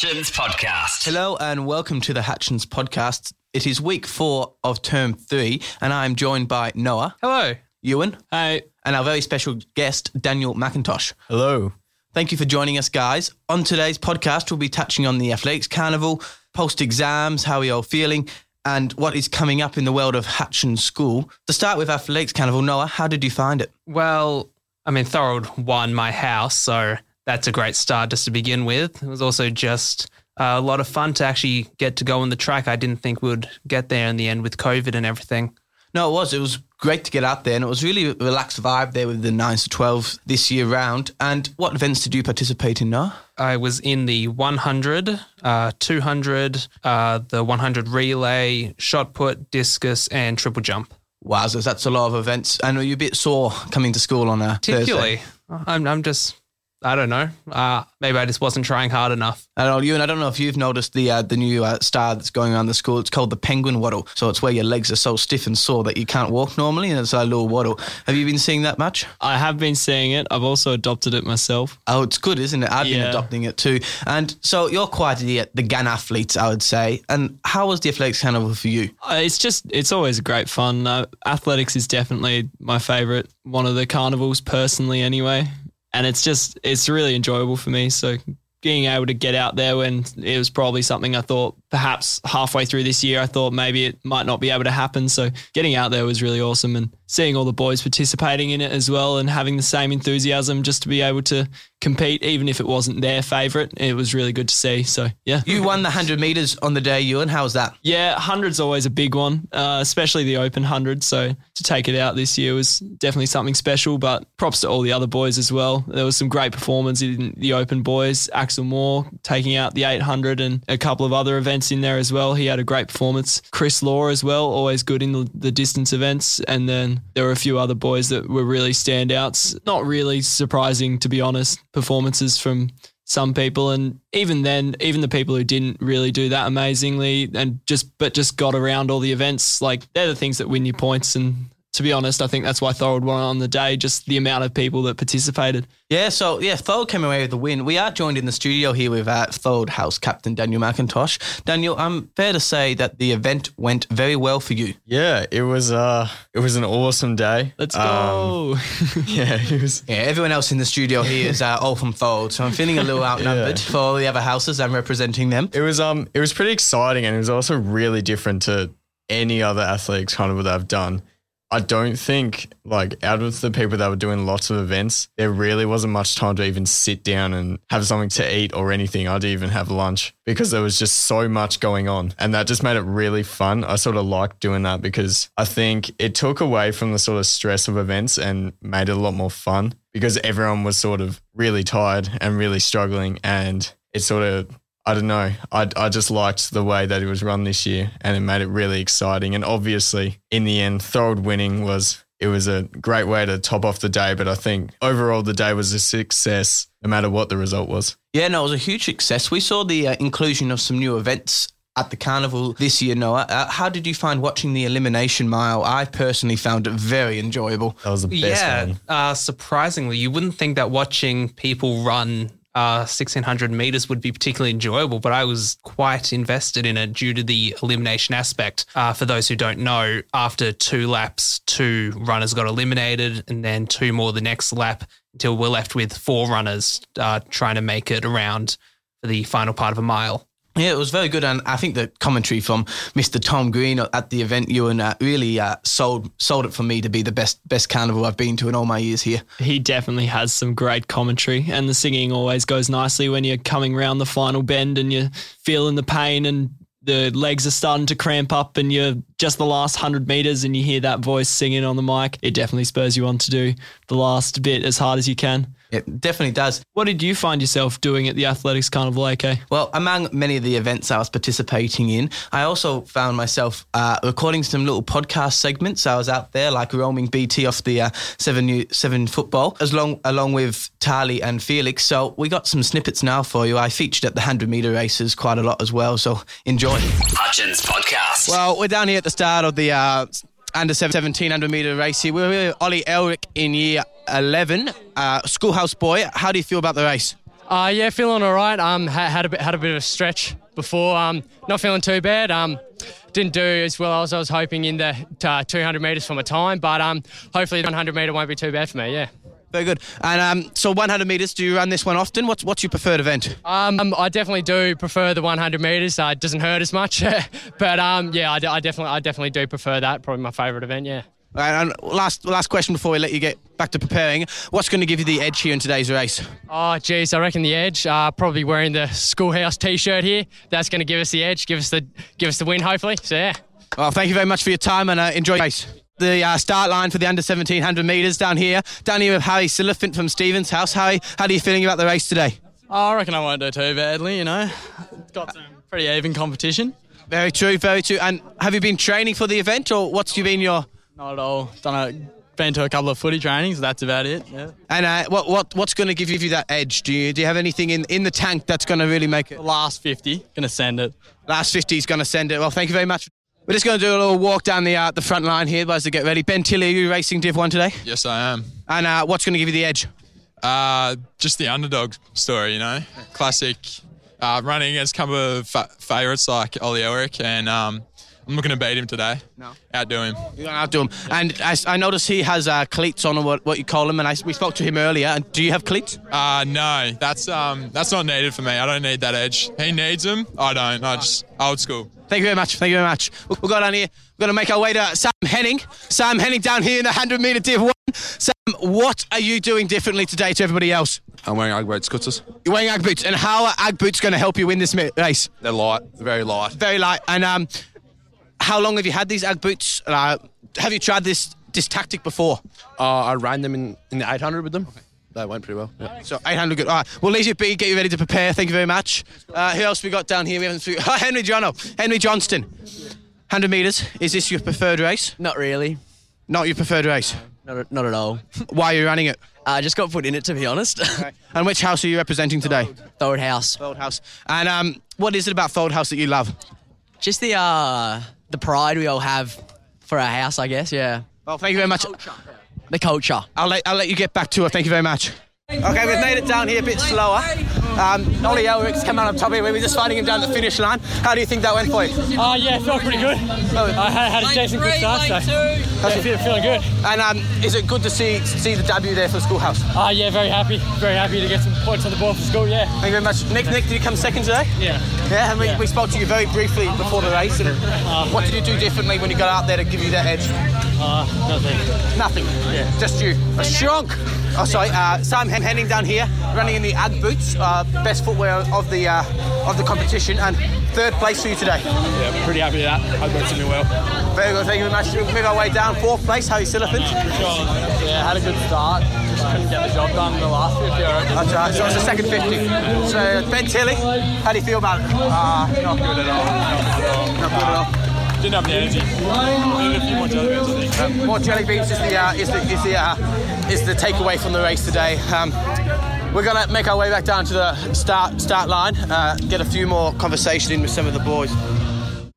Hutchins Podcast. Hello and welcome to the Hutchins podcast. It is week four of term three, and I am joined by Noah, Hello. Ewan, Hey. and our very special guest, Daniel McIntosh. Hello. Thank you for joining us, guys. On today's podcast, we'll be touching on the Athletics Carnival, post exams, how we are all feeling, and what is coming up in the world of Hutchins School. To start with Athletics Carnival, Noah, how did you find it? Well, I mean, Thorold won my house, so that's a great start just to begin with. It was also just uh, a lot of fun to actually get to go on the track. I didn't think we would get there in the end with COVID and everything. No, it was. It was great to get out there, and it was really a relaxed vibe there with the 9s to 12 this year round. And what events did you participate in, Noah? I was in the 100, uh, 200, uh, the 100 relay, shot put, discus, and triple jump. Wowzers, that's a lot of events. And were you a bit sore coming to school on a Thursday? Particularly, I'm, I'm just, I don't know. Uh, maybe I just wasn't trying hard enough. I don't know, you and I don't know if you've noticed the uh, the new uh, star that's going around the school. It's called the penguin waddle. So it's where your legs are so stiff and sore that you can't walk normally, and it's a little waddle. Have you been seeing that much? I have been seeing it. I've also adopted it myself. Oh, it's good, isn't it? I've been adopting it too. And so you're quite the the GAN athlete, I would say. And how was the athletics carnival for you? Uh, It's just, it's always great fun. Uh, athletics is definitely my favorite, one of the carnivals personally, anyway. And it's just, it's really enjoyable for me. So being able to get out there when it was probably something I thought perhaps halfway through this year, I thought maybe it might not be able to happen. So getting out there was really awesome and seeing all the boys participating in it as well and having the same enthusiasm just to be able to compete, even if it wasn't their favorite. It was really good to see. So yeah. You won the 100 meters on the day, Ewan. How was that? Yeah, hundred's always a big one, uh, especially the open hundred. So to take it out this year was definitely something special. But props to all the other boys as well. There was some great performance in the open boys. Axel Moore taking out the eight hundred and a couple of other events in there as well. He had a great performance. Chris Law as well, always good in the, the distance events. And then there were a few other boys that were really standouts. Not really surprising to be honest. Performances from some people and even then even the people who didn't really do that amazingly and just but just got around all the events like they're the things that win you points and to be honest I think that's why Thorold won on the day just the amount of people that participated Yeah, so yeah, Thorold came away with the win. We are joined in the studio here with uh, Thorold House captain Daniel McIntosh. Daniel, I'm fair to say that the event went very well for you. Yeah, it was uh it was an awesome day. let's Um, go yeah, it was Yeah, everyone else in the studio here is uh, all from Thorold, so I'm feeling a little outnumbered for all the other houses. I'm representing them. it was um it was pretty exciting and it was also really different to any other athletics carnival that I've done. I don't think like out of the people that were doing lots of events, there really wasn't much time to even sit down and have something to eat or anything. I didn't even have lunch because there was just so much going on. And that just made it really fun. I sort of liked doing that because I think it took away from the sort of stress of events and made it a lot more fun because everyone was sort of really tired and really struggling and it sort of I don't know. I, I just liked the way that it was run this year and it made it really exciting. And obviously, in the end, Thorold winning was it was a great way to top off the day. But I think overall, the day was a success, no matter what the result was. Yeah, no, it was a huge success. We saw the uh, inclusion of some new events at the carnival this year, Noah. Uh, how did you find watching the elimination mile? I personally found it very enjoyable. That was the best yeah, one. uh, surprisingly, you wouldn't think that watching people run uh, 1600 meters would be particularly enjoyable, but I was quite invested in it due to the elimination aspect. Uh, for those who don't know, after two laps, two runners got eliminated, and then two more the next lap until we're left with four runners uh, trying to make it around for the final part of a mile. Yeah, it was very good, and I think the commentary from Mr. Tom Green at the event, Ewan, uh, really uh, sold sold it for me to be the best best carnival I've been to in all my years here. he definitely has some great commentary and the singing always goes nicely when you're coming round the final bend and you're feeling the pain and the legs are starting to cramp up and you're just the last 100 meters and you hear that voice singing on the mic it definitely spurs you on to do the last bit as hard as you can It definitely does. what did you find yourself doing at the athletics carnival ak Well, among many of the events I was participating in, I also found myself uh, recording some little podcast segments. I was out there, like roaming BT off the uh, seven new, seven football, as long along with Tali and Felix. So we got some snippets now for you. I featured at the hundred meter races quite a lot as well. So enjoy. Hutchins Podcast. Well, we're down here at the start of the uh, under 1700 meter race here. We're with Ollie Elric in year 11, uh, schoolhouse boy. How do you feel about the race? Uh, yeah, feeling all right. Um, ha- had a bit had a bit of a stretch before. Um, not feeling too bad. Um, didn't do as well as I was hoping in the uh, 200 meters for my time, but um, hopefully the 100 meter won't be too bad for me. Yeah. Very good. And um, so 100 meters, do you run this one often? What's what's your preferred event? Um, um, I definitely do prefer the 100 meters. Uh, it doesn't hurt as much, but um, yeah, I, d- I definitely I definitely do prefer that. Probably my favourite event. Yeah. And last last question before we let you get back to preparing. What's going to give you the edge here in today's race? Oh, geez, I reckon the edge. Uh, probably wearing the schoolhouse T-shirt here. That's going to give us the edge, give us the give us the win, hopefully. So yeah. Well, thank you very much for your time and uh, enjoy the race. The uh, start line for the under 1700 metres down here. Down here with Harry Silliphant from Stevens House. Harry, how are you feeling about the race today? Oh, I reckon I won't do too badly, you know. Got some pretty even competition. Very true, very true. And have you been training for the event or what's you been your. Not at all. Done a, been to a couple of footy trainings, that's about it. Yeah. And uh, what, what what's going to give you that edge? Do you, do you have anything in, in the tank that's going to really make it? The last 50, gonna send it. Last 50 is going to send it. Well, thank you very much. We're just going to do a little walk down the uh, the front line here as to get ready. Ben Tilley, are you racing Div 1 today? Yes, I am. And uh, what's going to give you the edge? Uh, just the underdog story, you know, classic. Uh, running against a couple of fa- favourites like Ollie Elric, and um, I'm looking to beat him today. No. Outdo him. You're going to outdo him. And I, I noticed he has uh, cleats on, or what, what you call them, and I, we spoke to him earlier. And do you have cleats? Uh, no, that's um, that's not needed for me. I don't need that edge. He needs them. I don't. I just old school. Thank you very much. Thank you very much. We'll, we'll go down here. We're going to make our way to Sam Henning. Sam Henning down here in the 100 metre Div 1. Sam, what are you doing differently today to everybody else? I'm wearing Ugg boots, Scutters. You're wearing Ugg boots. And how are Ugg boots going to help you win this race? They're light, very light. Very light. And um, how long have you had these Ugg boots? Uh, have you tried this this tactic before? Uh, I ran them in, in the 800 with them. They went pretty well. Yeah. So 800 good. All right. We'll leave you be. Get you ready to prepare. Thank you very much. Uh, who else we got down here? We haven't. Oh, Henry Jono. Henry Johnston. 100 metres. Is this your preferred race? Not really. Not your preferred race. Not, not at all. Why are you running it? I uh, just got put in it, to be honest. And which house are you representing today? Third house. Fold House. And um, what is it about Fold House that you love? Just the uh, the pride we all have for our house, I guess. Yeah. Well, thank you very much. The culture. I'll let, I'll let you get back to it. Thank you very much. Okay, we've made it down here a bit slower. Um, Ollie Elric's come out on top here. We were just finding him down the finish line. How do you think that went for you? Uh, yeah, it felt pretty good. I had, had a decent good start, so yeah, feel, feeling good. And um, is it good to see see the W there for the Schoolhouse? Uh, yeah, very happy. Very happy to get some points on the board for school, yeah. Thank you very much. Nick, Nick, did you come second today? Yeah. Yeah, and we, we spoke to you very briefly before the race. And what did you do differently when you got out there to give you that edge? Uh, nothing. Nothing. Yeah. Just you. A shrunk. Oh, sorry. Uh, Sam Hen- Henning down here, running in the Ag boots, uh, best footwear of the uh, of the competition, and third place for you today. Yeah, pretty happy with that. I've got something well. Very good. Thank you very much. We'll move our way down. Fourth place, Harry Silliphant. Yeah, had a good start. Just couldn't get the job done in the last 50, That's right. So it's the second 50. So Ben Tilly, how do you feel about it? Uh, not good at all. Not good at all. Didn't have the energy. More jelly beans. Um, more jelly beans is the uh, is the is the uh, is the takeaway from the race today. Um, we're gonna make our way back down to the start start line, uh, get a few more conversation in with some of the boys.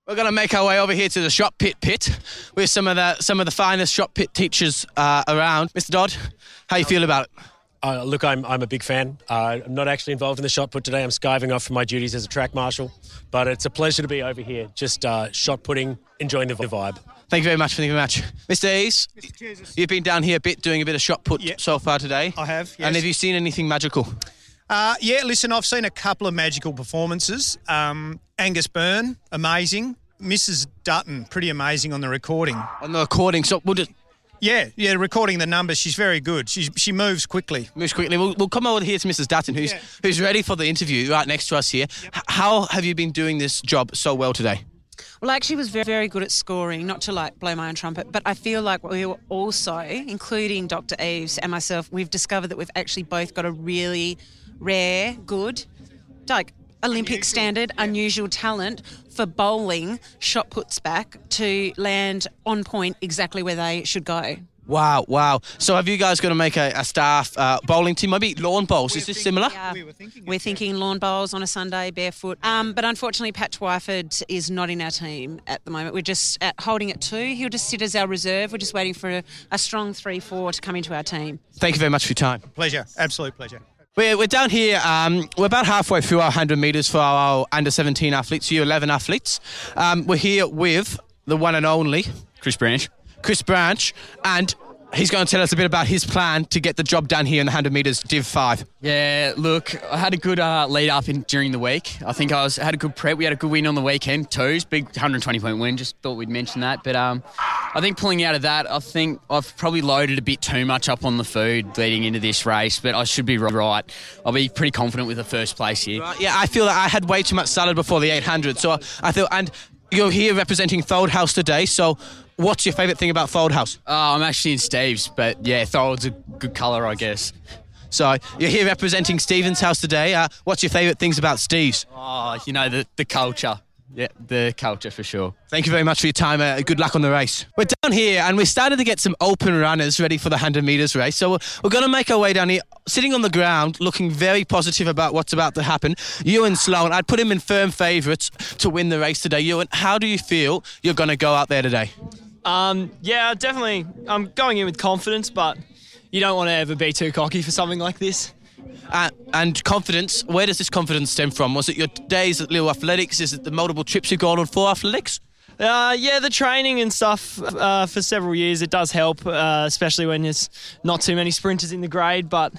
We're gonna make our way over here to the shop pit pit with some of the some of the finest shop pit teachers uh, around. Mr. Dodd, how you feel about it? Uh, look, I'm, I'm a big fan. Uh, I'm not actually involved in the shot put today. I'm skiving off from my duties as a track marshal. But it's a pleasure to be over here, just uh, shot putting, enjoying the vibe. Thank you very much. Thank you very much, Mr. Ease. You've been down here a bit, doing a bit of shot put so far today. I have, And have you seen anything magical? Uh, yeah, listen, I've seen a couple of magical performances. Um, Angus Byrne, amazing. Mrs. Dutton, pretty amazing on the recording. On the recording, so we'll just. Yeah, yeah, recording the numbers. She's very good. She she moves quickly. Moves quickly. We'll, we'll come over here to Mrs. Dutton, who's who's ready for the interview right next to us here. H- How have you been doing this job so well today? Well, I actually was very, very good at scoring, not to like blow my own trumpet, but I feel like we were also, including Dr. Eves and myself, we've discovered that we've actually both got a really rare, good, like Olympic standard, unusual talent for bowling shot puts back to land on point exactly where they should go. Wow, wow. So have you guys going to make a, a staff uh, bowling team? Maybe lawn bowls. Is this similar? We're thinking lawn bowls on a Sunday, barefoot. Um, but unfortunately, Pat Twyford is not in our team at the moment. We're just at holding it two. He'll just sit as our reserve. We're just waiting for a, a strong 3 4 to come into our team. Thank you very much for your time. Pleasure, absolute pleasure. We're, we're down here. Um, we're about halfway through our 100 metres for our under 17 athletes, U11 athletes. Um, we're here with the one and only Chris Branch. Chris Branch, and he's going to tell us a bit about his plan to get the job done here in the 100 metres Div 5. Yeah, look, I had a good uh, lead up in during the week. I think I was had a good prep. We had a good win on the weekend, twos, big 120 point win. Just thought we'd mention that, but um, I think pulling out of that, I think I've probably loaded a bit too much up on the food leading into this race, but I should be right. I'll be pretty confident with the first place here. Right, yeah, I feel that I had way too much salad before the 800, so I feel and you're here representing Fold House today. So, what's your favourite thing about Fold House? Uh, I'm actually in Steve's, but yeah, Thold's a good colour, I guess. So you're here representing Stephen's house today. Uh, what's your favourite things about Steve's? Oh, you know the the culture. Yeah, the culture for sure. Thank you very much for your time. Uh, good luck on the race. We're down here and we started to get some open runners ready for the 100 metres race. So we're, we're going to make our way down here, sitting on the ground, looking very positive about what's about to happen. Ewan Sloan, I'd put him in firm favourites to win the race today. Ewan, how do you feel you're going to go out there today? Um, yeah, definitely. I'm going in with confidence, but you don't want to ever be too cocky for something like this. Uh, and confidence, where does this confidence stem from? Was it your days at Little Athletics? Is it the multiple trips you've gone on for athletics? Uh, yeah, the training and stuff uh, for several years, it does help, uh, especially when there's not too many sprinters in the grade. But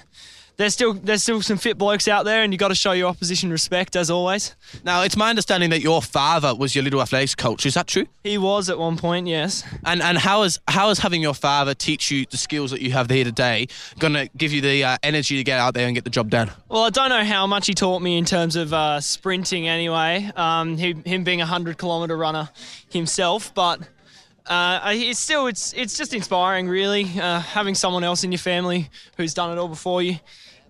there's still there's still some fit blokes out there, and you got to show your opposition respect as always. Now, it's my understanding that your father was your Little Athletics coach. Is that true? He was at one point, yes. And and how is how is having your father teach you the skills that you have here today going to give you the uh, energy to get out there and get the job done? Well, I don't know how much he taught me in terms of uh, sprinting anyway. Um, he, him being a hundred kilometre runner himself, but. Uh, it's still it's it's just inspiring, really. Uh, having someone else in your family who's done it all before you,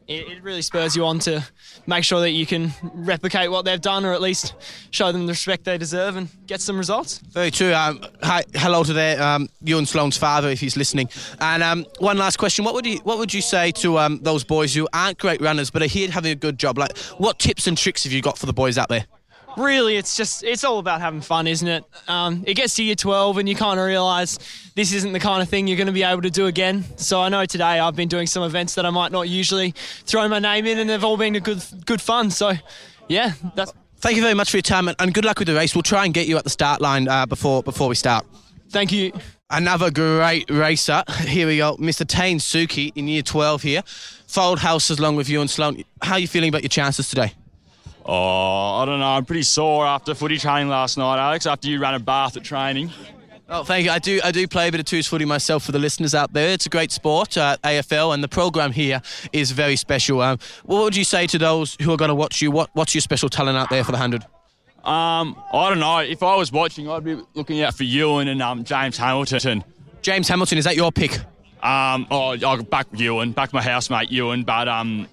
it, it really spurs you on to make sure that you can replicate what they've done, or at least show them the respect they deserve and get some results. Very true. Um, hi, hello to their um, Ewan Sloan's father if he's listening. And um, one last question: What would you what would you say to um, those boys who aren't great runners but are here having a good job? Like, what tips and tricks have you got for the boys out there? Really it's just it's all about having fun isn't it um, it gets to year 12 and you kind of realize this isn't the kind of thing you're going to be able to do again so i know today i've been doing some events that i might not usually throw my name in and they've all been a good good fun so yeah that's Thank you very much for your time and, and good luck with the race. We'll try and get you at the start line uh, before before we start. Thank you. Another great racer. Here we go, Mr. Tane Suki in year 12 here. Fold House along with you and Sloan. How are you feeling about your chances today? Oh, I don't know. I'm pretty sore after footy training last night, Alex. After you ran a bath at training. Oh, thank you. I do. I do play a bit of twos footy myself for the listeners out there. It's a great sport, uh, AFL, and the program here is very special. Um, what would you say to those who are going to watch you? What What's your special talent out there for the hundred? Um, I don't know. If I was watching, I'd be looking out for Ewan and um, James Hamilton. James Hamilton, is that your pick? Um, oh, I'll back Ewan, back my housemate Ewan, but um,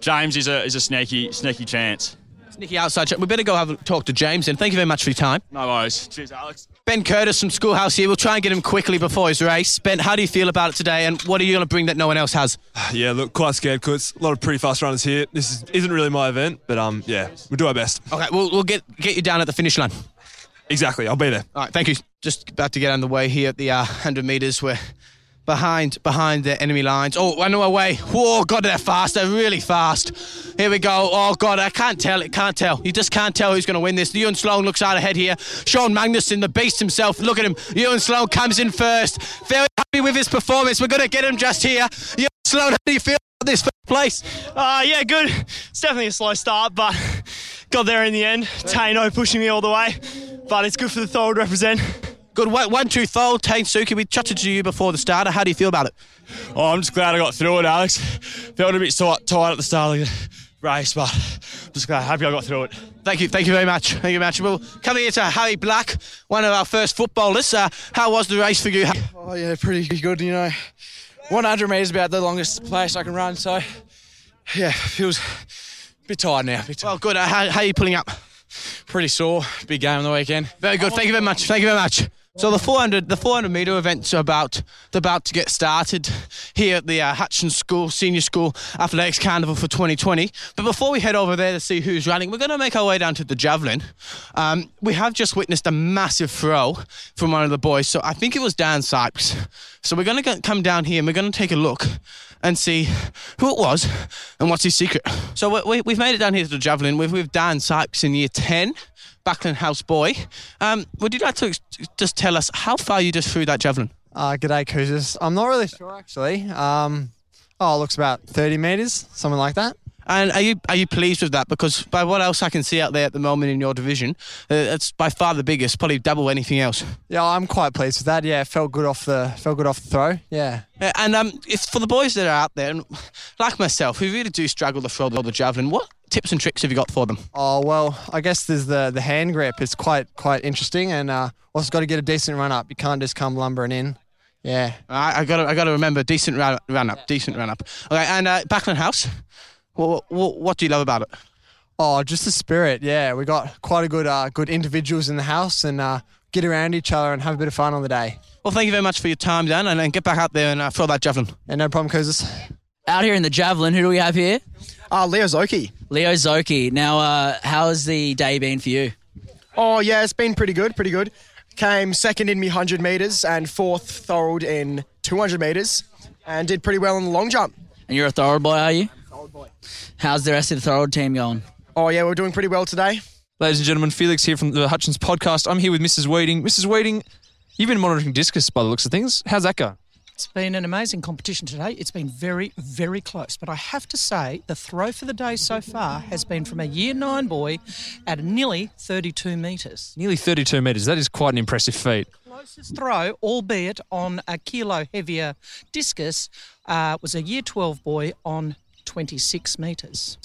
James is a is a sneaky sneaky chance. Nicky outside. We better go have a talk to James. And thank you very much for your time. No worries. Cheers, Alex. Ben Curtis from Schoolhouse here. We'll try and get him quickly before his race. Ben, how do you feel about it today, and what are you going to bring that no one else has? Yeah, look, quite scared because a lot of pretty fast runners here. This is, isn't really my event, but um, yeah, we'll do our best. Okay, we'll, we'll get get you down at the finish line. Exactly, I'll be there. All right, thank you. Just about to get underway here at the uh, 100 metres. We're behind behind the enemy lines. Oh, I know away. Whoa, God, they're fast. They're really fast. Here we go. Oh, God, I can't tell. It can't tell. You just can't tell who's going to win this. Ewan Sloan looks out ahead here. Sean Magnuson, the beast himself. Look at him. Ewan Sloan comes in first. Very happy with his performance. We're going to get him just here. Ewan Sloan, how do you feel about this first place? Uh, yeah, good. It's definitely a slow start, but got there in the end. Taino pushing me all the way, but it's good for the Thorold represent. Good one, one two Thol, Tane Suki. We chatted to you before the starter. How do you feel about it? Oh, I'm just glad I got through it, Alex. Felt a bit tight, tight at the start of the race, but I'm just glad, happy I got through it. Thank you, thank you very much. Thank you very much. Well, coming here to Harry Black, one of our first footballers. Uh, how was the race for you? Oh yeah, pretty good. You know, 100 metres about the longest place I can run. So yeah, feels a bit tired now. Bit tired. Well, good. Uh, how, how are you pulling up? Pretty sore. Big game on the weekend. Very good. Thank you very much. Thank you very much. So the 400, the 400 meter events are about about to get started here at the uh, Hutchins School Senior School Athletics Carnival for 2020. But before we head over there to see who's running, we're going to make our way down to the javelin. Um, we have just witnessed a massive throw from one of the boys. So I think it was Dan Sykes. So we're going to come down here and we're going to take a look and see who it was and what's his secret. So we, we, we've made it down here to the javelin with, with Dan Sykes in year 10, Buckland House boy. Um, would you like to ex- just tell us how far you just threw that javelin? Uh, g'day, Cougars. I'm not really sure actually. Um, oh, it looks about 30 metres, something like that. And are you are you pleased with that? Because by what else I can see out there at the moment in your division, uh, it's by far the biggest, probably double anything else. Yeah, I'm quite pleased with that. Yeah, felt good off the felt good off the throw. Yeah. Uh, And um, it's for the boys that are out there, and like myself, who really do struggle to throw the, javelin. What tips and tricks have you got for them? Oh well, I guess there's the the hand grip. It's quite quite interesting, and uh, also got to get a decent run up. You can't just come lumbering in. Yeah. I, I got to I got to remember decent run, run up, decent run up. Okay, and uh, Buckland House, what, what what do you love about it? Oh, just the spirit. Yeah, we got quite a good uh, good individuals in the house, and uh, get around each other and have a bit of fun on the day. Well, thank you very much for your time, Dan, and, and get back out there and uh, throw that javelin. Yeah, no problem, Cousins. Out here in the javelin, who do we have here? Uh, Leo Zoki. Leo Zoki. Now, uh, how has the day been for you? Oh, yeah, it's been pretty good, pretty good. Came second in me 100 metres and fourth thorold in 200 metres and did pretty well in the long jump. And you're a thorold boy, are you? Thorold boy. How's the rest of the thorold team going? Oh, yeah, we're doing pretty well today. Ladies and gentlemen, Felix here from the Hutchins podcast. I'm here with Mrs. Weeding. Mrs. Weeding, you've been monitoring discus by the looks of things. How's that go? It's been an amazing competition today. It's been very, very close. But I have to say, the throw for the day so far has been from a year nine boy at nearly 32 metres. Nearly 32 metres. That is quite an impressive feat. Closest throw, albeit on a kilo heavier discus, uh, was a year 12 boy on 26 metres.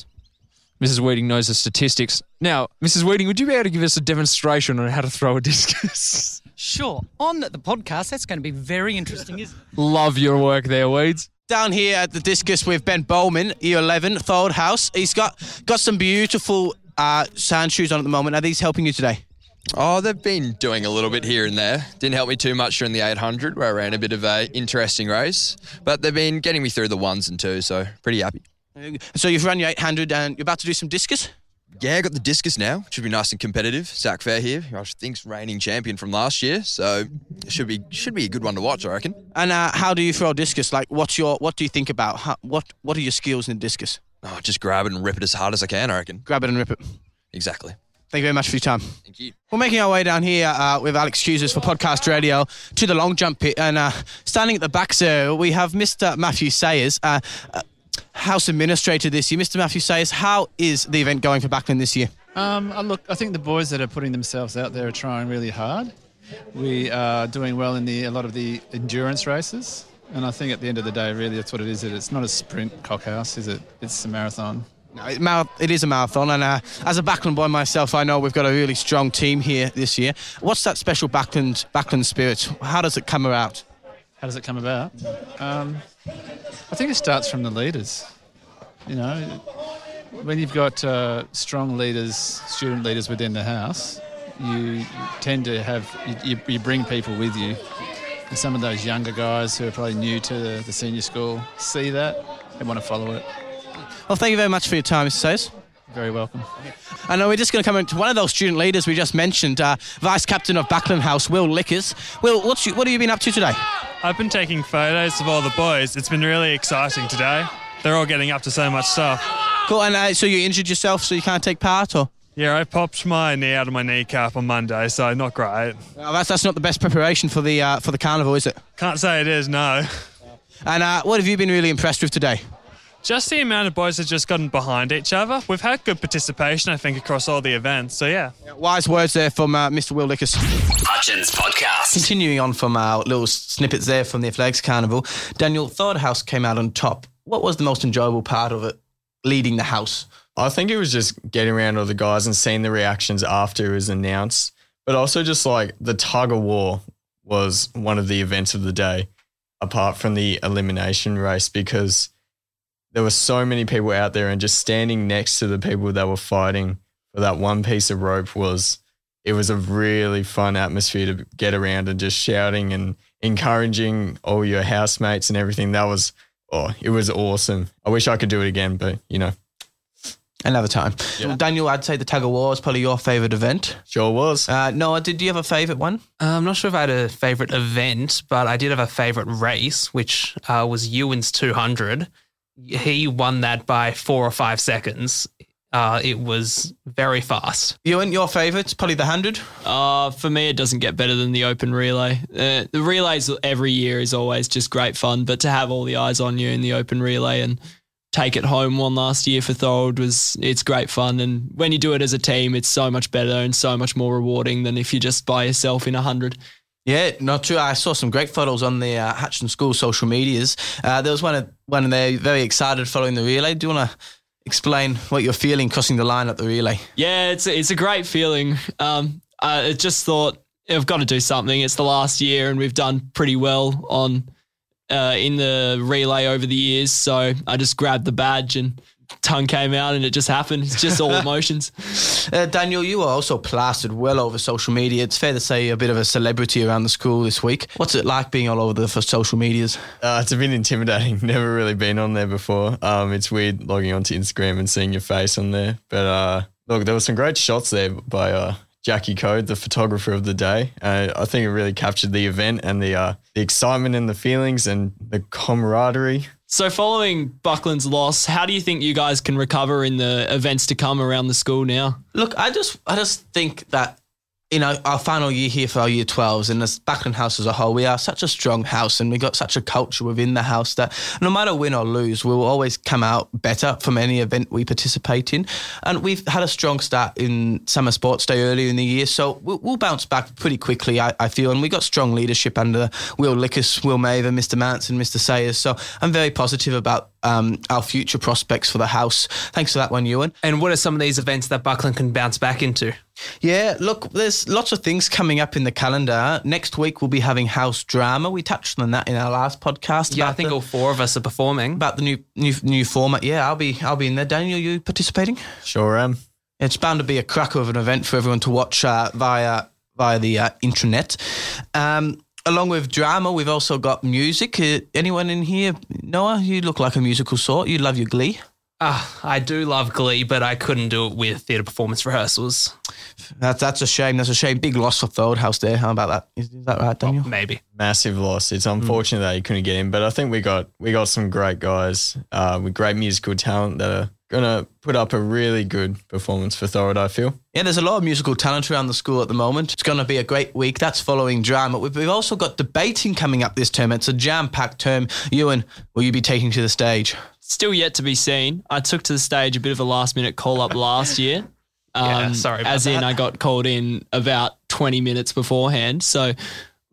Mrs. Weeding knows the statistics. Now, Mrs. Weeding, would you be able to give us a demonstration on how to throw a discus? Sure. On the podcast, that's going to be very interesting, isn't it? Love your work there, Weeds. Down here at the discus with Ben Bowman, year 11, Thorold House. He's got got some beautiful uh, sand shoes on at the moment. Are these helping you today? Oh, they've been doing a little bit here and there. Didn't help me too much during the 800, where I ran a bit of a interesting race, but they've been getting me through the ones and twos, so pretty happy. So you've run your 800 and you're about to do some discus? Yeah, I got the discus now. Should be nice and competitive. Zach Fair here, I think's reigning champion from last year, so it should be should be a good one to watch, I reckon. And uh, how do you throw discus? Like, what's your what do you think about? How, what what are your skills in discus? Oh, just grab it and rip it as hard as I can, I reckon. Grab it and rip it. Exactly. Thank you very much for your time. Thank you. We're making our way down here uh, with Alex Choosers for podcast radio to the long jump pit, and uh, standing at the back, sir, we have Mr. Matthew Sayers. Uh, uh, House Administrator this year. Mr. Matthew Sayers, how is the event going for Buckland this year? Um, uh, look, I think the boys that are putting themselves out there are trying really hard. We are doing well in the a lot of the endurance races, and I think at the end of the day, really, that's what it is. It's not a sprint cockhouse, is it? It's a marathon. No, it, mar- it is a marathon, and uh, as a Buckland boy myself, I know we've got a really strong team here this year. What's that special Buckland Buckland spirit? How does it come about? How does it come about? Um, I think it starts from the leaders. You know, when you've got uh, strong leaders, student leaders within the house, you tend to have you, you, bring people with you. And some of those younger guys who are probably new to the, the senior school see that they want to follow it. Well, thank you very much for your time, Mr. Sayers. Very welcome. I know we're just going to come into one of those student leaders we just mentioned, uh, Vice Captain of Buckland House, Will Lickers. Will, what's you, what have you been up to today? I've been taking photos of all the boys. It's been really exciting today. They're all getting up to so much stuff. Cool, and uh, so you injured yourself, so you can't take part, or? Yeah, I popped my knee out of my kneecap on Monday, so not great. Well, that's that's not the best preparation for the uh, for the carnival, is it? Can't say it is, no. And uh, what have you been really impressed with today? Just the amount of boys that just gotten behind each other. We've had good participation, I think, across all the events. So yeah. Wise words there from uh, Mr. Will Lickers. Hutchins Podcast. Continuing on from our little snippets there from the Athletics Carnival, Daniel Third House came out on top. What was the most enjoyable part of it, leading the house? I think it was just getting around all the guys and seeing the reactions after it was announced, but also just like the tug of war was one of the events of the day, apart from the elimination race, because there were so many people out there and just standing next to the people that were fighting for that one piece of rope was it was a really fun atmosphere to get around and just shouting and encouraging all your housemates and everything. That was oh, it was awesome. I wish I could do it again, but you know. Another time. Well, Daniel, I'd say the tug of war was probably your favourite event. Sure was. Uh, Noah, did you have a favourite one? Uh, I'm not sure if I had a favourite event, but I did have a favourite race, which uh, was Ewan's 200. He won that by four or five seconds. Uh, it was very fast. Ewan, your favourite? Probably the 100? Uh, for me, it doesn't get better than the open relay. Uh, the relays every year is always just great fun, but to have all the eyes on you in the open relay and take it home one last year for Thorold was it's great fun. And when you do it as a team, it's so much better and so much more rewarding than if you're just by yourself in a hundred. Yeah, not true. I saw some great photos on the uh, Hutchins School social medias. Uh, there was one of one they're very excited following the relay. Do you want to explain what you're feeling crossing the line at the relay? Yeah, it's a, it's a great feeling. Um, I just thought I've got to do something. It's the last year, and we've done pretty well on uh, in the relay over the years. So I just grabbed the badge and tongue came out, and it just happened. It's just all emotions. Uh, Daniel, you are also plastered well over social media. It's fair to say you're a bit of a celebrity around the school this week. What's it like being all over the for social medias? Uh, it's a bit intimidating. Never really been on there before. Um, it's weird logging onto Instagram and seeing your face on there. But uh, look, there were some great shots there by uh, Jackie Code, the photographer of the day. Uh, I think it really captured the event and the uh, the excitement and the feelings and the camaraderie. So, following Buckland's loss, how do you think you guys can recover in the events to come around the school now? Look, I just I just think that you know our final year here for our year 12s and as Buckland House as a whole, we are such a strong house and we've got such a culture within the house that no matter win or lose, we'll always come out better from any event we participate in. And we've had a strong start in summer sports day earlier in the year, so we'll, we'll bounce back pretty quickly, I, I feel. And we've got strong leadership under Will Lickus, Will Maver, Mr. Manson, Mr. Sayers. So I'm very positive about um, our future prospects for the house. Thanks for that one, Ewan. And what are some of these events that Buckland can bounce back into? Yeah, look, there's lots of things coming up in the calendar. Next week we'll be having house drama. We touched on that in our last podcast. Yeah, I think the- all four of us are performing. about the new new new format. Yeah, I'll be I'll be in there. Daniel, you participating? Sure am. It's bound to be a cracker of an event for everyone to watch uh, via via the uh, intranet. Um, along with drama, we've also got music. Uh, anyone in here, Noah? You look like a musical sort. You love your Glee. Ah, I do love Glee, but I couldn't do it with theatre performance rehearsals. That's that's a shame. That's a shame. Big loss for Third House there. How about that? Is, is that right, Daniel? Maybe. Massive loss. It's unfortunate that he couldn't get in, but I think we got we got some great guys uh, with great musical talent that are gonna put up a really good performance for Thorold. I feel. Yeah, there's a lot of musical talent around the school at the moment. It's going to be a great week. That's following drama. We've, we've also got debating coming up this term. It's a jam-packed term. Ewan, will you be taking to the stage? Still yet to be seen. I took to the stage a bit of a last minute call up last year. Um, Yeah, sorry about As in. I got called in about 20 minutes beforehand. So,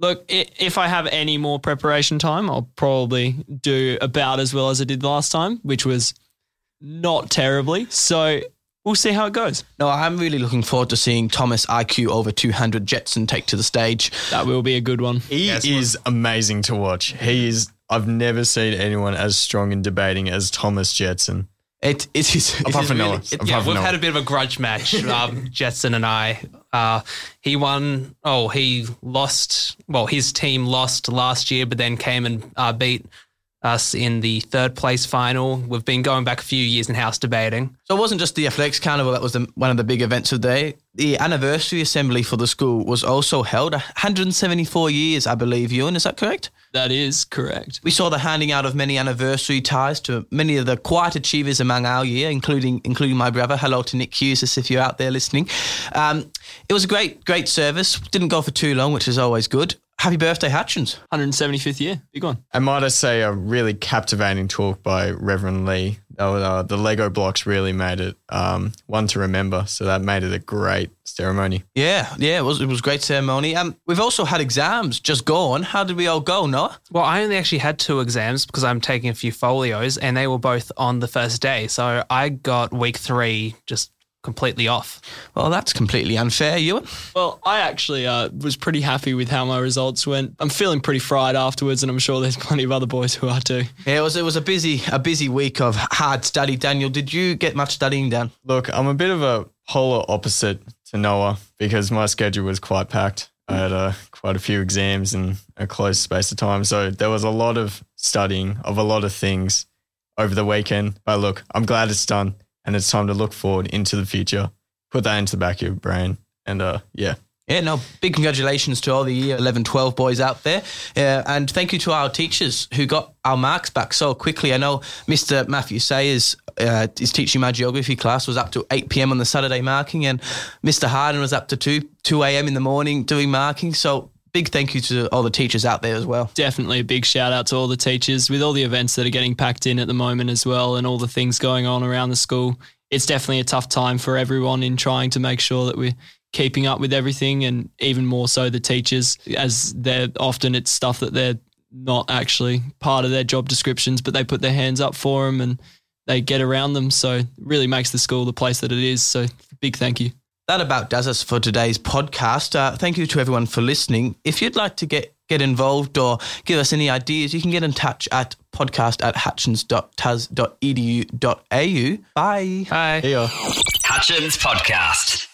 look, if I have any more preparation time, I'll probably do about as well as I did last time, which was not terribly. So, we'll see how it goes. No, I'm really looking forward to seeing Thomas IQ over 200 Jetson take to the stage. That will be a good one. He is amazing to watch. He is. I've never seen anyone as strong in debating as Thomas Jetson. It it is. Apart from Noah. Yeah, Apart from we've Noah. had a bit of a grudge match, um, Jetson and I. Uh, he won. Oh, he lost. Well, his team lost last year, but then came and uh, beat us in the third place final. We've been going back a few years in house debating. So it wasn't just the athletics carnival that was the, one of the big events of the day. The anniversary assembly for the school was also held. 174 years, I believe, Ewan. Is that correct? That is correct. We saw the handing out of many anniversary ties to many of the quiet achievers among our year, including including my brother. Hello to Nick Hughes, if you're out there listening. Um, it was a great great service. Didn't go for too long, which is always good. Happy birthday, Hutchins. 175th year. Big one. And might I say a really captivating talk by Reverend Lee. That was, uh, the Lego blocks really made it um, one to remember. So that made it a great ceremony. Yeah, yeah, it was it was a great ceremony. Um, we've also had exams just gone. How did we all go, Noah? Well, I only actually had two exams because I'm taking a few folios, and they were both on the first day. So I got week three just completely off. Well, that's completely unfair, Ewan. Well, I actually uh, was pretty happy with how my results went. I'm feeling pretty fried afterwards, and I'm sure there's plenty of other boys who are too. Yeah, it was it was a busy a busy week of hard study. Daniel, did you get much studying done? Look, I'm a bit of a polar opposite to Noah because my schedule was quite packed. I had uh, quite a few exams in a close space of time. So there was a lot of studying of a lot of things over the weekend. But look, I'm glad it's done. And it's time to look forward into the future. Put that into the back of your brain, and uh, yeah. Yeah, no, big congratulations to all the year 11, 12 boys out there. Uh, and thank you to our teachers who got our marks back so quickly. I know Mr. Matthew Sayers uh, is teaching my geography class, was up to 8 p.m. on the Saturday marking, and Mr. Harden was up to 2, 2 a.m. in the morning doing marking. So big thank you to all the teachers out there as well. Definitely a big shout out to all the teachers with all the events that are getting packed in at the moment as well and all the things going on around the school. It's definitely a tough time for everyone in trying to make sure that we're keeping up with everything and even more so the teachers as they're often it's stuff that they're not actually part of their job descriptions but they put their hands up for them and they get around them so really makes the school the place that it is so big thank you that about does us for today's podcast. Uh, thank you to everyone for listening. If you'd like to get get involved or give us any ideas, you can get in touch at podcast at hutchins.tas.edu.au. Bye. Bye. Yeah. Hutchins Podcast.